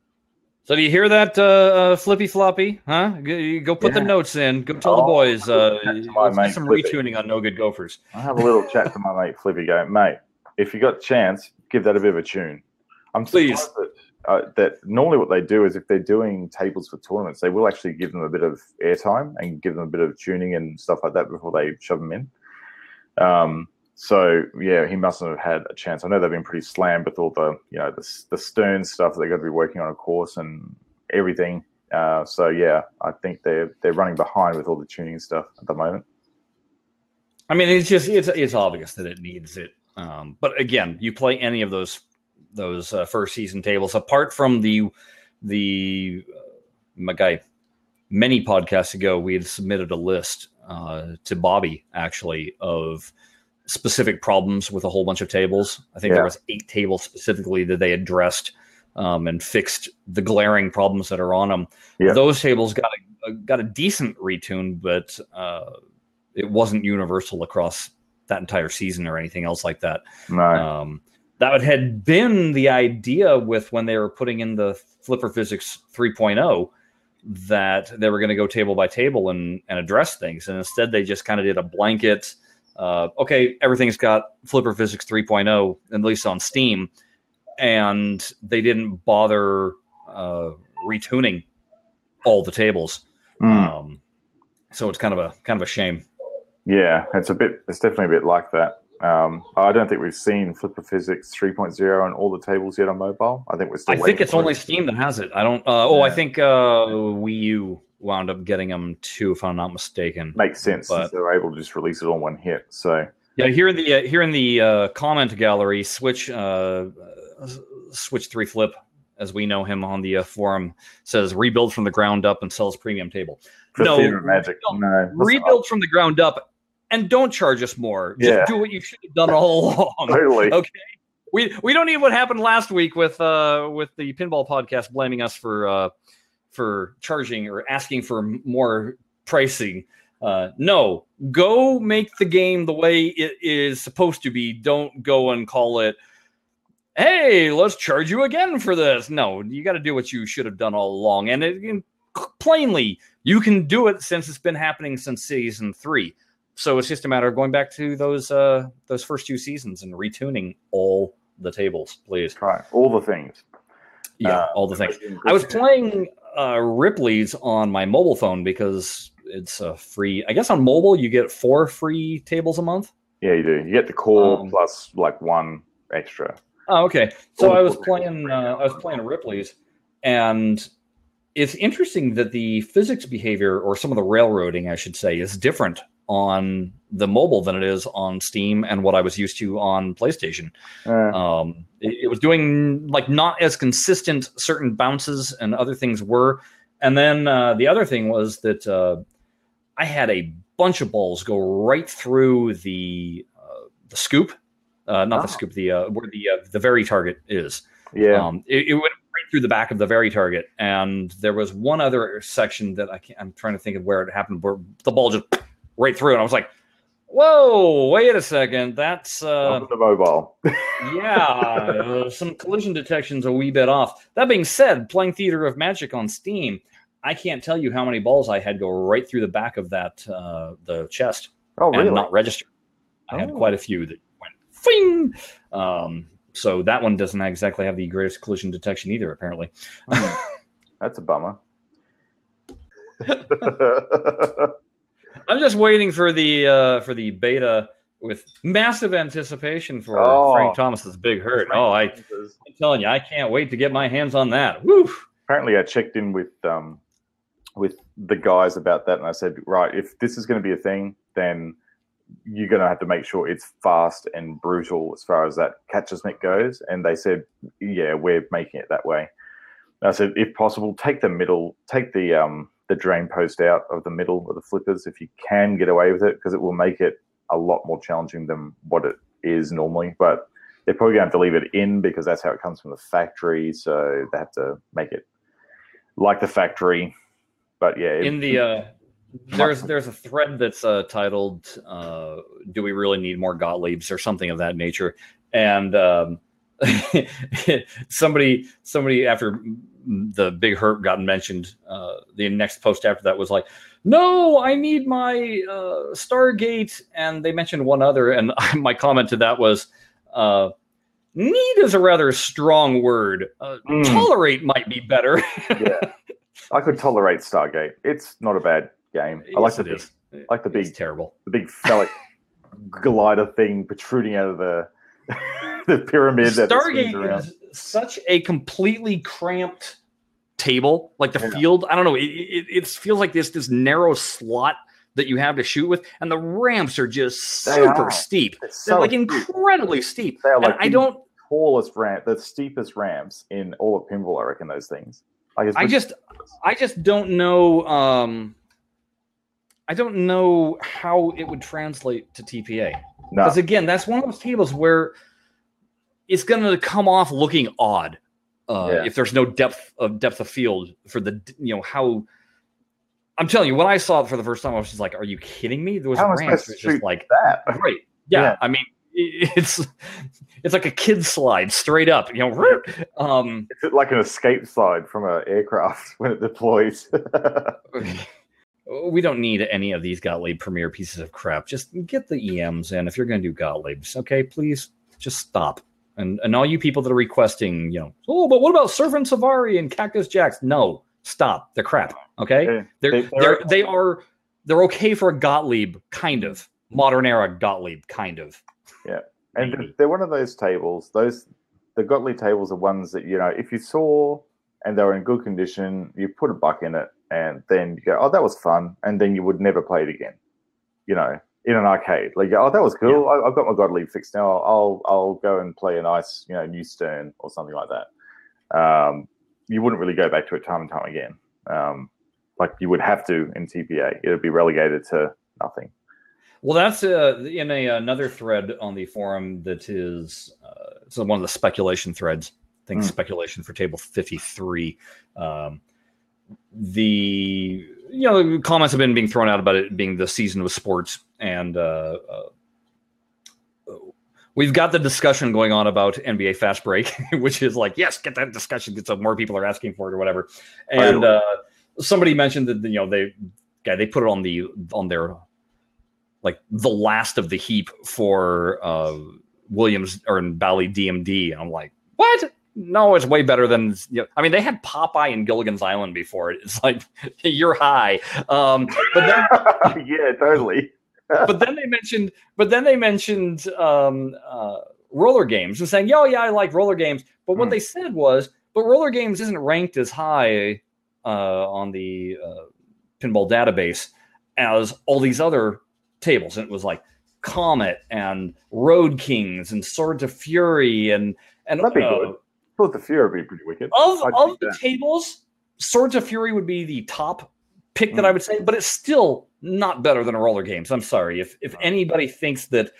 So do you hear that, uh, uh, Flippy Floppy? Huh? Go, put the notes in. Go tell the Oh, boys. Uh, let's some Flippy. retuning on No Good Gofers. I have a little chat to my mate Flippy. Go, mate. If you got a chance, give that a bit of a tune. I'm pleased that, uh, that normally what they do is if they're doing tables for tournaments, they will actually give them a bit of airtime and give them a bit of tuning and stuff like that before they shove them in. Um, so yeah, he mustn't have had a chance. I know they've been pretty slammed with all the you know the, the stern stuff they got to be working on a course and everything. Uh, so yeah, I think they're they're running behind with all the tuning stuff at the moment. I mean, it's just it's it's obvious that it needs it. Um, but again, you play any of those those uh, first season tables apart from the the uh, my guy many podcasts ago we had submitted a list uh, to Bobby actually of specific problems with a whole bunch of tables. I think Yeah. there was eight tables specifically that they addressed um, and fixed the glaring problems that are on them. Yeah. Those tables got a got a decent retune, but uh, it wasn't universal across that entire season or anything else like that. Um, that had been the idea with when they were putting in the Flipper Physics 3.0 that they were going to go table by table and, and address things. And instead, they just kind of did a blanket. Uh, okay, everything's got Flipper Physics 3.0, at least on Steam, and they didn't bother uh, retuning all the tables. Mm. Um, so it's kind of a kind of a shame. Yeah, it's a bit. It's definitely a bit like that. Um, I don't think we've seen Flipper Physics 3.0 on all the tables yet on mobile. I think we're still. I think it's only it. Steam that has it. I don't. Uh, oh, I think uh, Wii U wound up getting them too, if I'm not mistaken. makes sense but- they're able to just release it on one hit. So Yeah, here in the uh, here in the uh, comment gallery, Switch uh, Switch Three Flip, as we know him on the uh, forum, says rebuild from the ground up and sells premium table. for No, Magic, no. rebuild from the ground up, and don't charge us more. Just Yeah. do what you should have done all [laughs] along. totally. Okay. We we don't need what happened last week with uh with the pinball podcast blaming us for uh for charging or asking for more pricing. Uh, no, go make the game the way it is supposed to be. Don't go and call it. Hey, let's charge you again for this. No, you got to do what you should have done all along, and it, and plainly you can do it since it's been happening since season three. So it's just a matter of going back to those uh those first two seasons and retuning all the tables, please. All the things. Yeah, Uh, all the things. I was playing uh Ripley's on my mobile phone because it's a free. I guess on mobile you get four free tables a month. Yeah, you do. You get the core Um, plus like one extra. Oh, okay. So I was playing. Uh. I was playing Ripley's, and it's interesting that the physics behavior, or some of the railroading, I should say, is different on the mobile than it is on Steam and what I was used to on PlayStation. Uh, Um, it, it was doing like not as consistent certain bounces and other things were. And then uh, the other thing was that uh, I had a bunch of balls go right through the uh, the scoop, uh, not the Oh. scoop, the uh, where the uh, the very target is. yeah. Um, it, it went right through the back of the very target, and there was one other section that I can't, I'm trying to think of where it happened, where the ball just right through, and I was like, "Whoa, wait a second, that's uh, the mobile. yeah, uh, [laughs] some collision detection's a wee bit off. That being said, playing Theater of Magic on Steam, I can't tell you how many balls I had go right through the back of that uh, the chest oh, really? and not register. I had Oh. quite a few that went fing. Um, so that one doesn't exactly have the greatest collision detection either, apparently. Hmm. That's a bummer. [laughs] [laughs] I'm just waiting for the uh, for the beta with massive anticipation for Oh. Frank Thomas's Big Hurt. Oh, I, I'm telling you, I can't wait to get my hands on that. Woo! apparently I checked in with um with the guys about that and I said, right, if this is going to be a thing, then you're going to have to make sure it's fast and brutal as far as that catcher's mitt goes. And they said, yeah, we're making it that way. And I said, if possible, take the middle, take the um the drain post out of the middle of the flippers if you can get away with it, because it will make it a lot more challenging than what it is normally. But they're probably going to have to leave it in because that's how it comes from the factory. So they have to make it like the factory. But yeah, it- in the uh there's there's a thread that's uh titled uh do we really need more gottliebs or something of that nature and um [laughs] somebody somebody after the big hurt got mentioned. Uh, the next post after that was like, "No, I need my uh, Stargate," and they mentioned one other, and [laughs] my comment to that was, uh, "Need is a rather strong word. Uh, Mm. Tolerate might be better." yeah, I could tolerate Stargate. It's not a bad game. I like the big, like the It's big, terrible. the big phallic [laughs] glider thing protruding out of the [laughs] the pyramid. Stargate is such a completely cramped table, like the Yeah. field. I don't know. It, it, it feels like this this narrow slot that you have to shoot with, and the ramps are just super are. steep. It's They're so like steep. incredibly steep. They are And like I don't. tallest ramp, the steepest ramps in all of pinball. I reckon those things. Like I just, I just don't know. Um, I don't know how it would translate to TPA. no. Because again, that's one of those tables where it's going to come off looking odd uh, Yeah. if there's no depth of depth of field for the you know how. I'm telling you, when I saw it for the first time, I was just like, "Are you kidding me?" Those How am I ramps supposed are to just like that. right. Yeah, Yeah. I mean, [laughs] it's it's like a kid slide straight up. You know, um, It's like an escape slide from an aircraft [laughs] when it deploys. [laughs] we don't need any of these Gottlieb Premier pieces of crap. Just get the EMs in if you're going to do Gottliebs. Okay, please just stop. And and all you people that are requesting, you know, oh, but what about Surf 'n Safari and Cactus Jacks? No, stop. They're crap. Okay, they- they're, they're- they are they're okay for a Gottlieb, kind of modern era Gottlieb, kind of. Yeah, and Maybe. they're one of those tables. Those the Gottlieb tables are ones that you know if you saw and they were in good condition, you put a buck in it, and then you go, "Oh, that was fun," and then you would never play it again. You know, in an arcade, like, "Oh, that was cool. I, I've got my Gottlieb fixed now. I'll I'll go and play a nice, you know, new Stern or something like that." Um, you wouldn't really go back to it time and time again. Um, like you would have to in TPA. It would be relegated to nothing. Well, that's uh, in a another thread on the forum that is uh, one of the speculation threads. I think Hmm. speculation for table fifty three. Um, the you know comments have been being thrown out about it being the season of sports, and uh, uh, we've got the discussion going on about NBA Fast Break, [laughs] which is like yes, get that discussion, some more people are asking for it or whatever. And uh, somebody mentioned that you know they guy they put it on the on their like the last of the heap for uh Williams or in Bally DMD. And I'm like, what? No, it's way better than you know, I mean, they had Popeye and Gilligan's Island before. It's like [laughs] you're high. Um, but then [laughs] yeah, totally. [laughs] but then they mentioned but then they mentioned um uh roller games and saying, Yo, yeah, I like roller games. But what Hmm. they said was, but roller games isn't ranked as high uh on the uh, pinball database as all these other tables. And it was like Comet and Road Kings and Swords of Fury and and That'd be uh, good. Thought the Fury would be pretty wicked. of I'd of the that. tables, Swords of Fury would be the top pick that Mm. I would say, but it's still not better than a roller games. I'm sorry if if anybody thinks that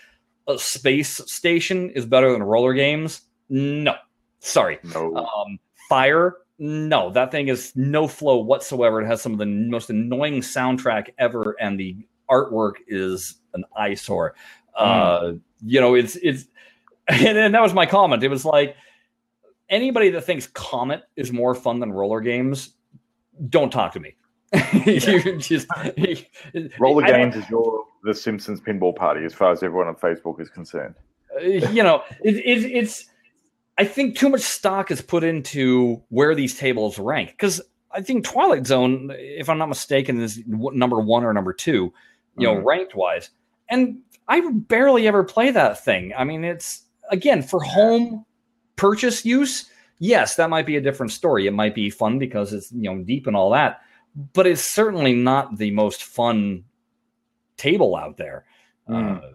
a space station is better than roller games, no, sorry. No. Um, fire, no, that thing is no flow whatsoever. It has some of the most annoying soundtrack ever, and the artwork is an eyesore. Uh, you know, it's it's, [laughs] and, and that was my comment. It was like anybody that thinks Comet is more fun than roller games, don't talk to me. [laughs] you just [laughs] Roller games is your The Simpsons pinball party, as far as everyone on Facebook is concerned. uh, you know, it, it, it's. I think too much stock is put into where these tables rank because I think Twilight Zone, if I'm not mistaken, is number one or number two, you know, Mhm. ranked wise. And I barely ever play that thing. I mean, it's again for home purchase use. Yes, that might be a different story. It might be fun because it's you know deep and all that, but it's certainly not the most fun table out there. Mm. Uh,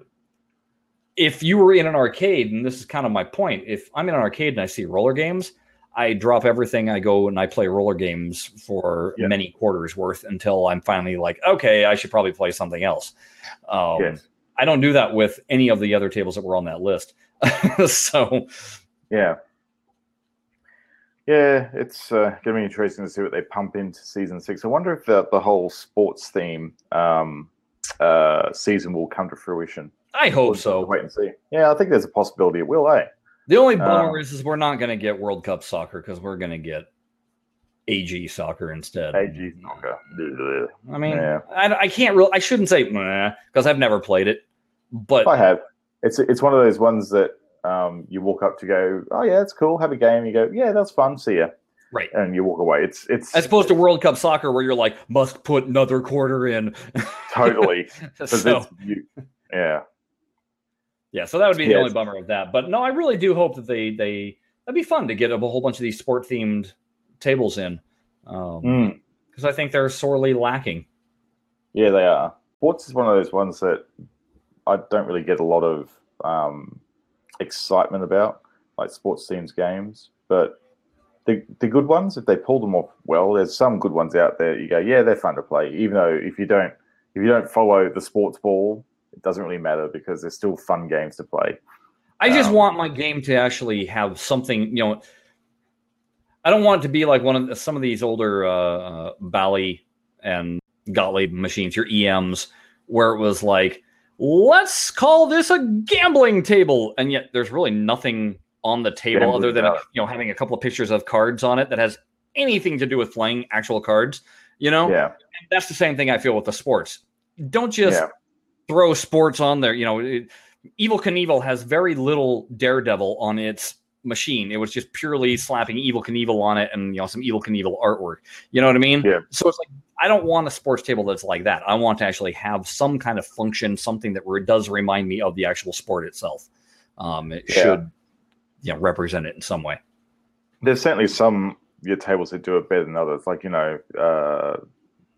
if you were in an arcade, and this is kind of my point, if I'm in an arcade and I see roller games, I drop everything. I go and I play roller games for Yeah. many quarters worth until I'm finally like, okay, I should probably play something else. Um, yes. I don't do that with any of the other tables that were on that list. [laughs] so Yeah. Yeah, it's uh, going to be interesting to see what they pump into season six. I wonder if the, the whole sports theme um, uh, season will come to fruition. I We'll hope to so. Wait and see. Yeah, I think there's a possibility it will, eh? The only bummer is, is we're not going to get World Cup soccer because we're going to get AG soccer instead. AG soccer. I mean, Yeah. I, I can't real. I shouldn't say because I've never played it, but I have. It's it's one of those ones that um, you walk up to go, oh yeah, it's cool. Have a game. You go, yeah, that's fun. See ya, right. and you walk away. It's it's As opposed to World Cup soccer, where you're like, must put another quarter in. [laughs] totally. [laughs] so, you, yeah, yeah, so that would be the only bummer of that. But no, I really do hope that they they that'd be fun to get a whole bunch of these sport themed tables in, because Mm, I think they're sorely lacking. yeah, they are. Sports is one of those ones that I don't really get a lot of um, excitement about, like sports teams games. But the the good ones, if they pull them off well, there's some good ones out there. You go, yeah, they're fun to play, even though if you don't if you don't follow the sports ball, it doesn't really matter because they're still fun games to play. I just Um, want my game to actually have something, you know. I don't want it to be like one of the, some of these older uh, uh, Bally and Gottlieb machines, your EMs, where it was like, let's call this a gambling table, and yet there's really nothing on the table Gambling other than a, about. you know having a couple of pictures of cards on it that has anything to do with playing actual cards. You know, Yeah, that's the same thing I feel with the sports. Don't just yeah, throw sports on there. You know, it, Evil Knievel has very little Daredevil on its machine. It was just purely slapping Evil Knievel on it and you know some Evil Knievel artwork. You know what I mean? Yeah. So it's like I don't want a sports table that's like that. I want to actually have some kind of function, something that re- does remind me of the actual sport itself. Um, it Yeah. should, you know, represent it in some way. there's certainly some your tables that do it better than others. Like you know, uh,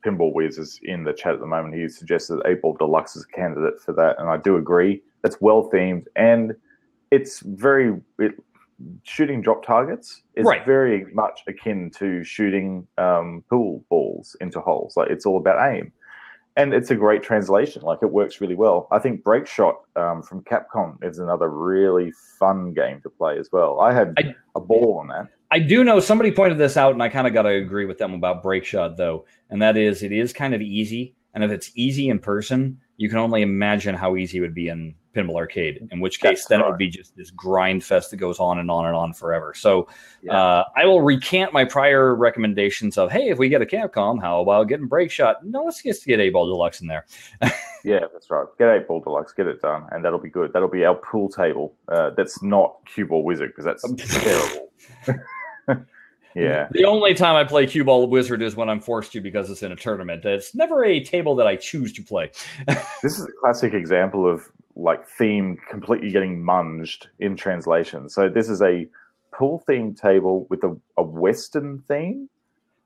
Pinball Wiz is in the chat at the moment. He suggested Eight Ball Deluxe is a candidate for that, and I do agree. That's well themed and it's very it, shooting drop targets is Right. very much akin to shooting um, pool balls into holes. Like it's all about aim. And it's a great translation. Like it works really well. I think Break Shot um, from Capcom is another really fun game to play as well. I had I- a ball on that. I do know somebody pointed this out, and I kind of got to agree with them about break shot though, and that is it is kind of easy. And if it's easy in person, you can only imagine how easy it would be in Pinball Arcade. In which case, That's then it would be just this grind fest that goes on and on and on forever. So Yeah. uh, I will recant my prior recommendations of hey, if we get a Capcom, how about getting break shot? No, let's just get a ball deluxe in there. [laughs] Yeah, that's right. Get eight ball deluxe, get it done, and that'll be good. That'll be our pool table. Uh, that's not cue ball wizard because that's [laughs] terrible. [laughs] yeah, The only time I play cue ball wizard is when I'm forced to because it's in a tournament. It's never a table that I choose to play. [laughs] this is a classic example of like theme completely getting munged in translation. So this is a pool themed table with a, a Western theme.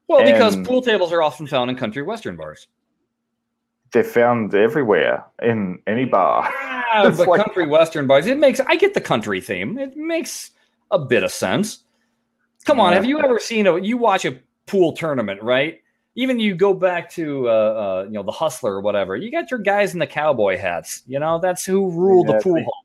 Well, because pool tables are often found in country western bars. They're found everywhere in any bar. Ah, [laughs] It's but like- country western bars, it makes. I get the country theme. It makes a bit of sense. Come on, have you ever seen a? You watch a pool tournament, right? Even you go back to uh, uh, you know the hustler or whatever. You got your guys in the cowboy hats. You know that's who ruled Yeah, the pool they- hall.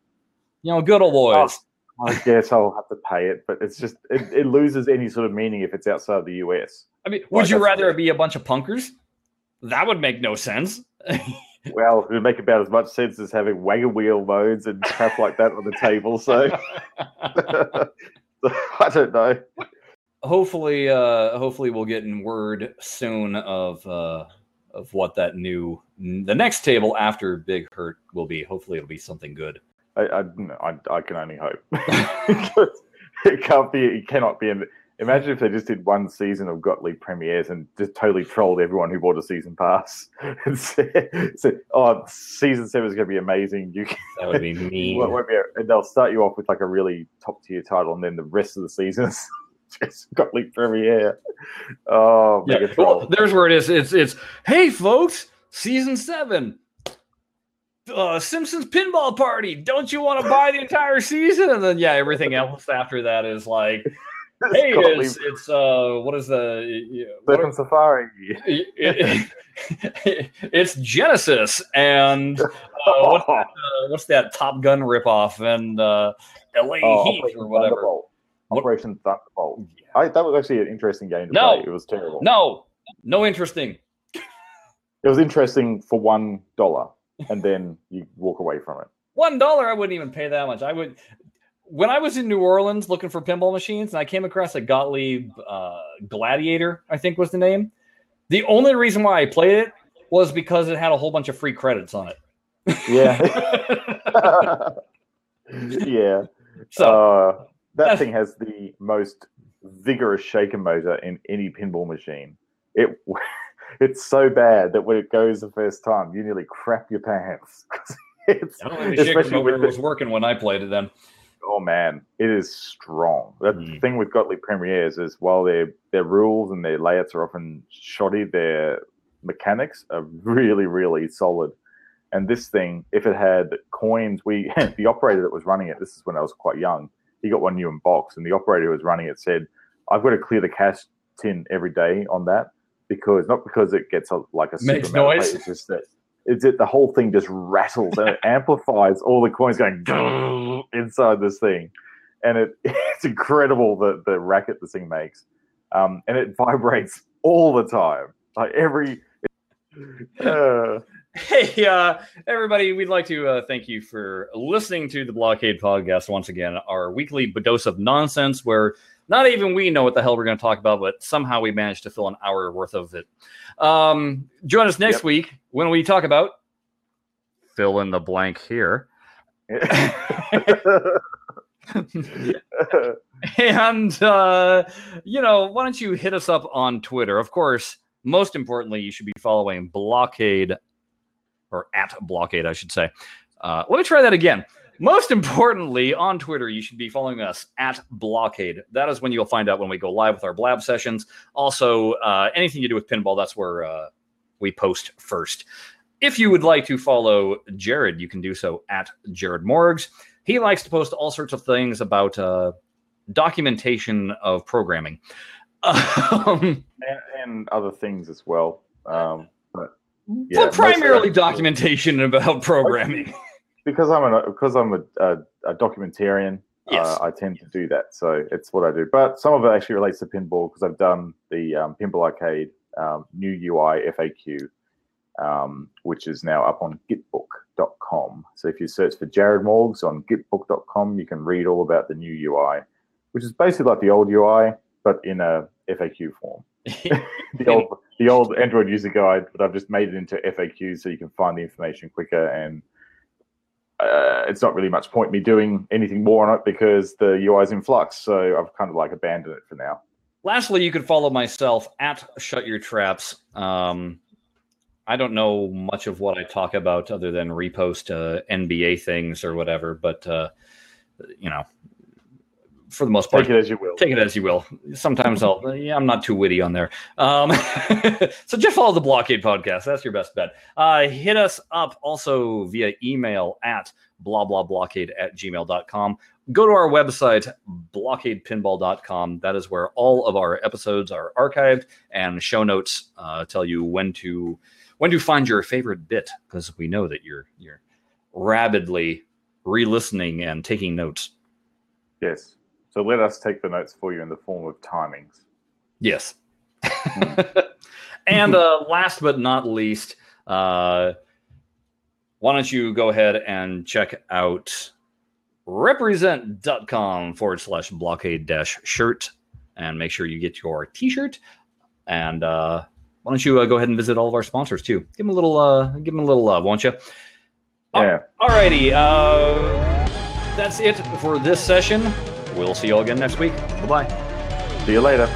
You know, good old boys. I guess I'll have to pay it, but it's just it, it loses any sort of meaning if it's outside the US. I mean, would Like, you rather it be a bunch of punkers? That would make no sense. Well, it would make about as much sense as having wagon wheel modes and crap like that on the table. So [laughs] [laughs] [laughs] I don't know. hopefully uh hopefully we'll get in word soon of uh of what that new the next table after big hurt will be hopefully it'll be something good I I, I, I can only hope. [laughs] [laughs] it can't be. It cannot be. In, imagine if they just did one season of Gottlieb premieres and just totally trolled everyone who bought a season pass. [laughs] And said, said "Oh, season seven is going to be amazing." You can, that would be [laughs] mean. Won't- won't be a- and they'll start you off with like a really top tier title, and then the rest of the seasons [laughs] just Gottlieb premiere. Oh, yeah. well, there's where it is. It's it's hey folks season seven. Uh simpsons pinball party. Don't you want to buy the entire season? And then yeah everything else after that is like [laughs] hey it's, it's uh what is the what Surfing Safari. it- [laughs] it's Genesis and uh, what, [laughs] uh, what's that Top Gun ripoff and uh, L.A. Oh, Heat Operation or whatever. Thunderbolt. Operation Thunderbolt. Yeah. I, that was actually an interesting game to No. play. It was terrible. No, no interesting. It was interesting for one dollar, and then you walk away from it. One dollar, I wouldn't even pay that much. I would. When I was in New Orleans looking for pinball machines, and I came across a Gottlieb uh, Gladiator, I think was the name. The only reason why I played it was because it had a whole bunch of free credits on it. Yeah. [laughs] [laughs] yeah. so uh, that thing has the most vigorous shaker motor in any pinball machine. It [laughs] it's so bad that when it goes the first time, you nearly crap your pants. it's, I don't think the shaker especially motor was working when I played it. Then oh man, it is strong. The Mm. thing with Gottlieb Premieres is while their their rules and their layouts are often shoddy, their mechanics are [laughs] really really solid. And this thing, if it had coins, we [laughs] the operator that was running it. This is when I was quite young. He got one new in box, and the operator who was running it said, "I've got to clear the cash tin every day on that because not because it gets a, like a Makes noise. It's just that it's that the whole thing just rattles and it [laughs] amplifies all the coins going [laughs] inside this thing, and it [laughs] it's incredible the the racket this thing makes, um, and it vibrates all the time, like every. Uh, Hey, uh, everybody, we'd like to uh, thank you for listening to the Blockade Podcast once again, our weekly dose of nonsense where not even we know what the hell we're going to talk about, but somehow we managed to fill an hour worth of it. Um, join us next Yep. week when we talk about fill in the blank here. [laughs] and uh, you know, why don't you hit us up on Twitter? Of course, most importantly, you should be following Blockade or at Blockade, I should say. Uh, let me try that again. Most importantly, on Twitter, you should be following us at Blockade. That is when you'll find out when we go live with our blab sessions. Also, uh, anything you do with pinball, that's where uh, we post first. If you would like to follow Jared, you can do so at Jared Morgs. He likes to post all sorts of things about uh, documentation of programming. [laughs] Um, and, and other things as well. Um, but Yeah, but primarily documentation about programming. [laughs] because I'm a because I'm a, a, a documentarian, Yes. uh, I tend to do that. So it's what I do. But some of it actually relates to pinball because I've done the um, Pinball Arcade um, new UI FAQ, um, which is now up on Gitbook.com. So if you search for Jared Morgs on Gitbook.com, you can read all about the new UI, which is basically like the old UI but in a FAQ form. [laughs] [laughs] the old the old Android user guide, but I've just made it into FAQ so you can find the information quicker and uh, it's not really much point me doing anything more on it because the UI is in flux. So I've kind of like abandoned it for now. Lastly, you can follow myself at Shut Your Traps. Um, I don't know much of what I talk about other than repost uh, NBA things or whatever, but uh, you know, for the most part, Take it as you will. take it as you will. Sometimes I'll, yeah, I'm not too witty on there. Um, [laughs] so just follow the Blockade podcast. That's your best bet. Uh, hit us up also via email at blah blah blockade at gmail.com. Go to our website, blockadepinball.com. That is where all of our episodes are archived and show notes uh, tell you when to when to find your favorite bit because we know that you're you're rabidly re-listening and taking notes. Yes. So let us take the notes for you in the form of timings. Yes. and uh, last but not least, uh, why don't you go ahead and check out represent.com forward slash blockade dash shirt and make sure you get your t shirt. And uh, why don't you uh, go ahead and visit all of our sponsors too? Give them a little, uh, give them a little love, won't you? Yeah. Alrighty. Uh, that's it for this session. We'll see you all again next week. Bye bye. See you later.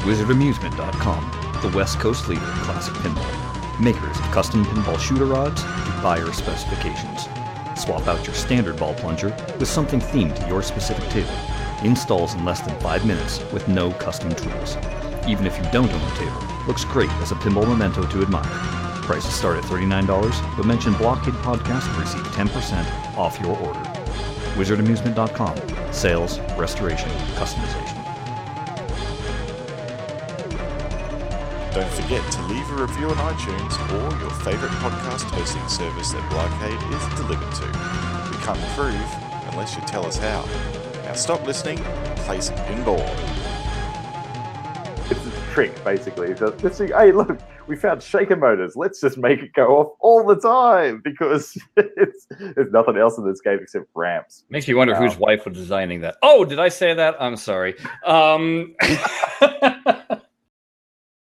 WizardAmusement.com, the West Coast leader in classic pinball. Makers of custom pinball shooter rods to buyer specifications. Swap out your standard ball plunger with something themed to your specific table. Installs in less than 5 minutes with no custom tools. Even if you don't own a table, looks great as a pinball memento to admire. Prices start at $39, but mention Blockade Podcast to receive 10% off your order. WizardAmusement.com. Sales, restoration, customization. Don't forget to leave a review on iTunes or your favorite podcast hosting service that Blockade is delivered to. We can't improve unless you tell us how. Now stop listening and play some pinball. It's a trick, basically. It's just, just see, hey, look, we found shaker motors. Let's just make it go off all the time because [laughs] it's there's nothing else in this game except ramps. Makes me wonder whose wife was designing that. Oh, did I say that? I'm sorry. Um, [laughs] [laughs]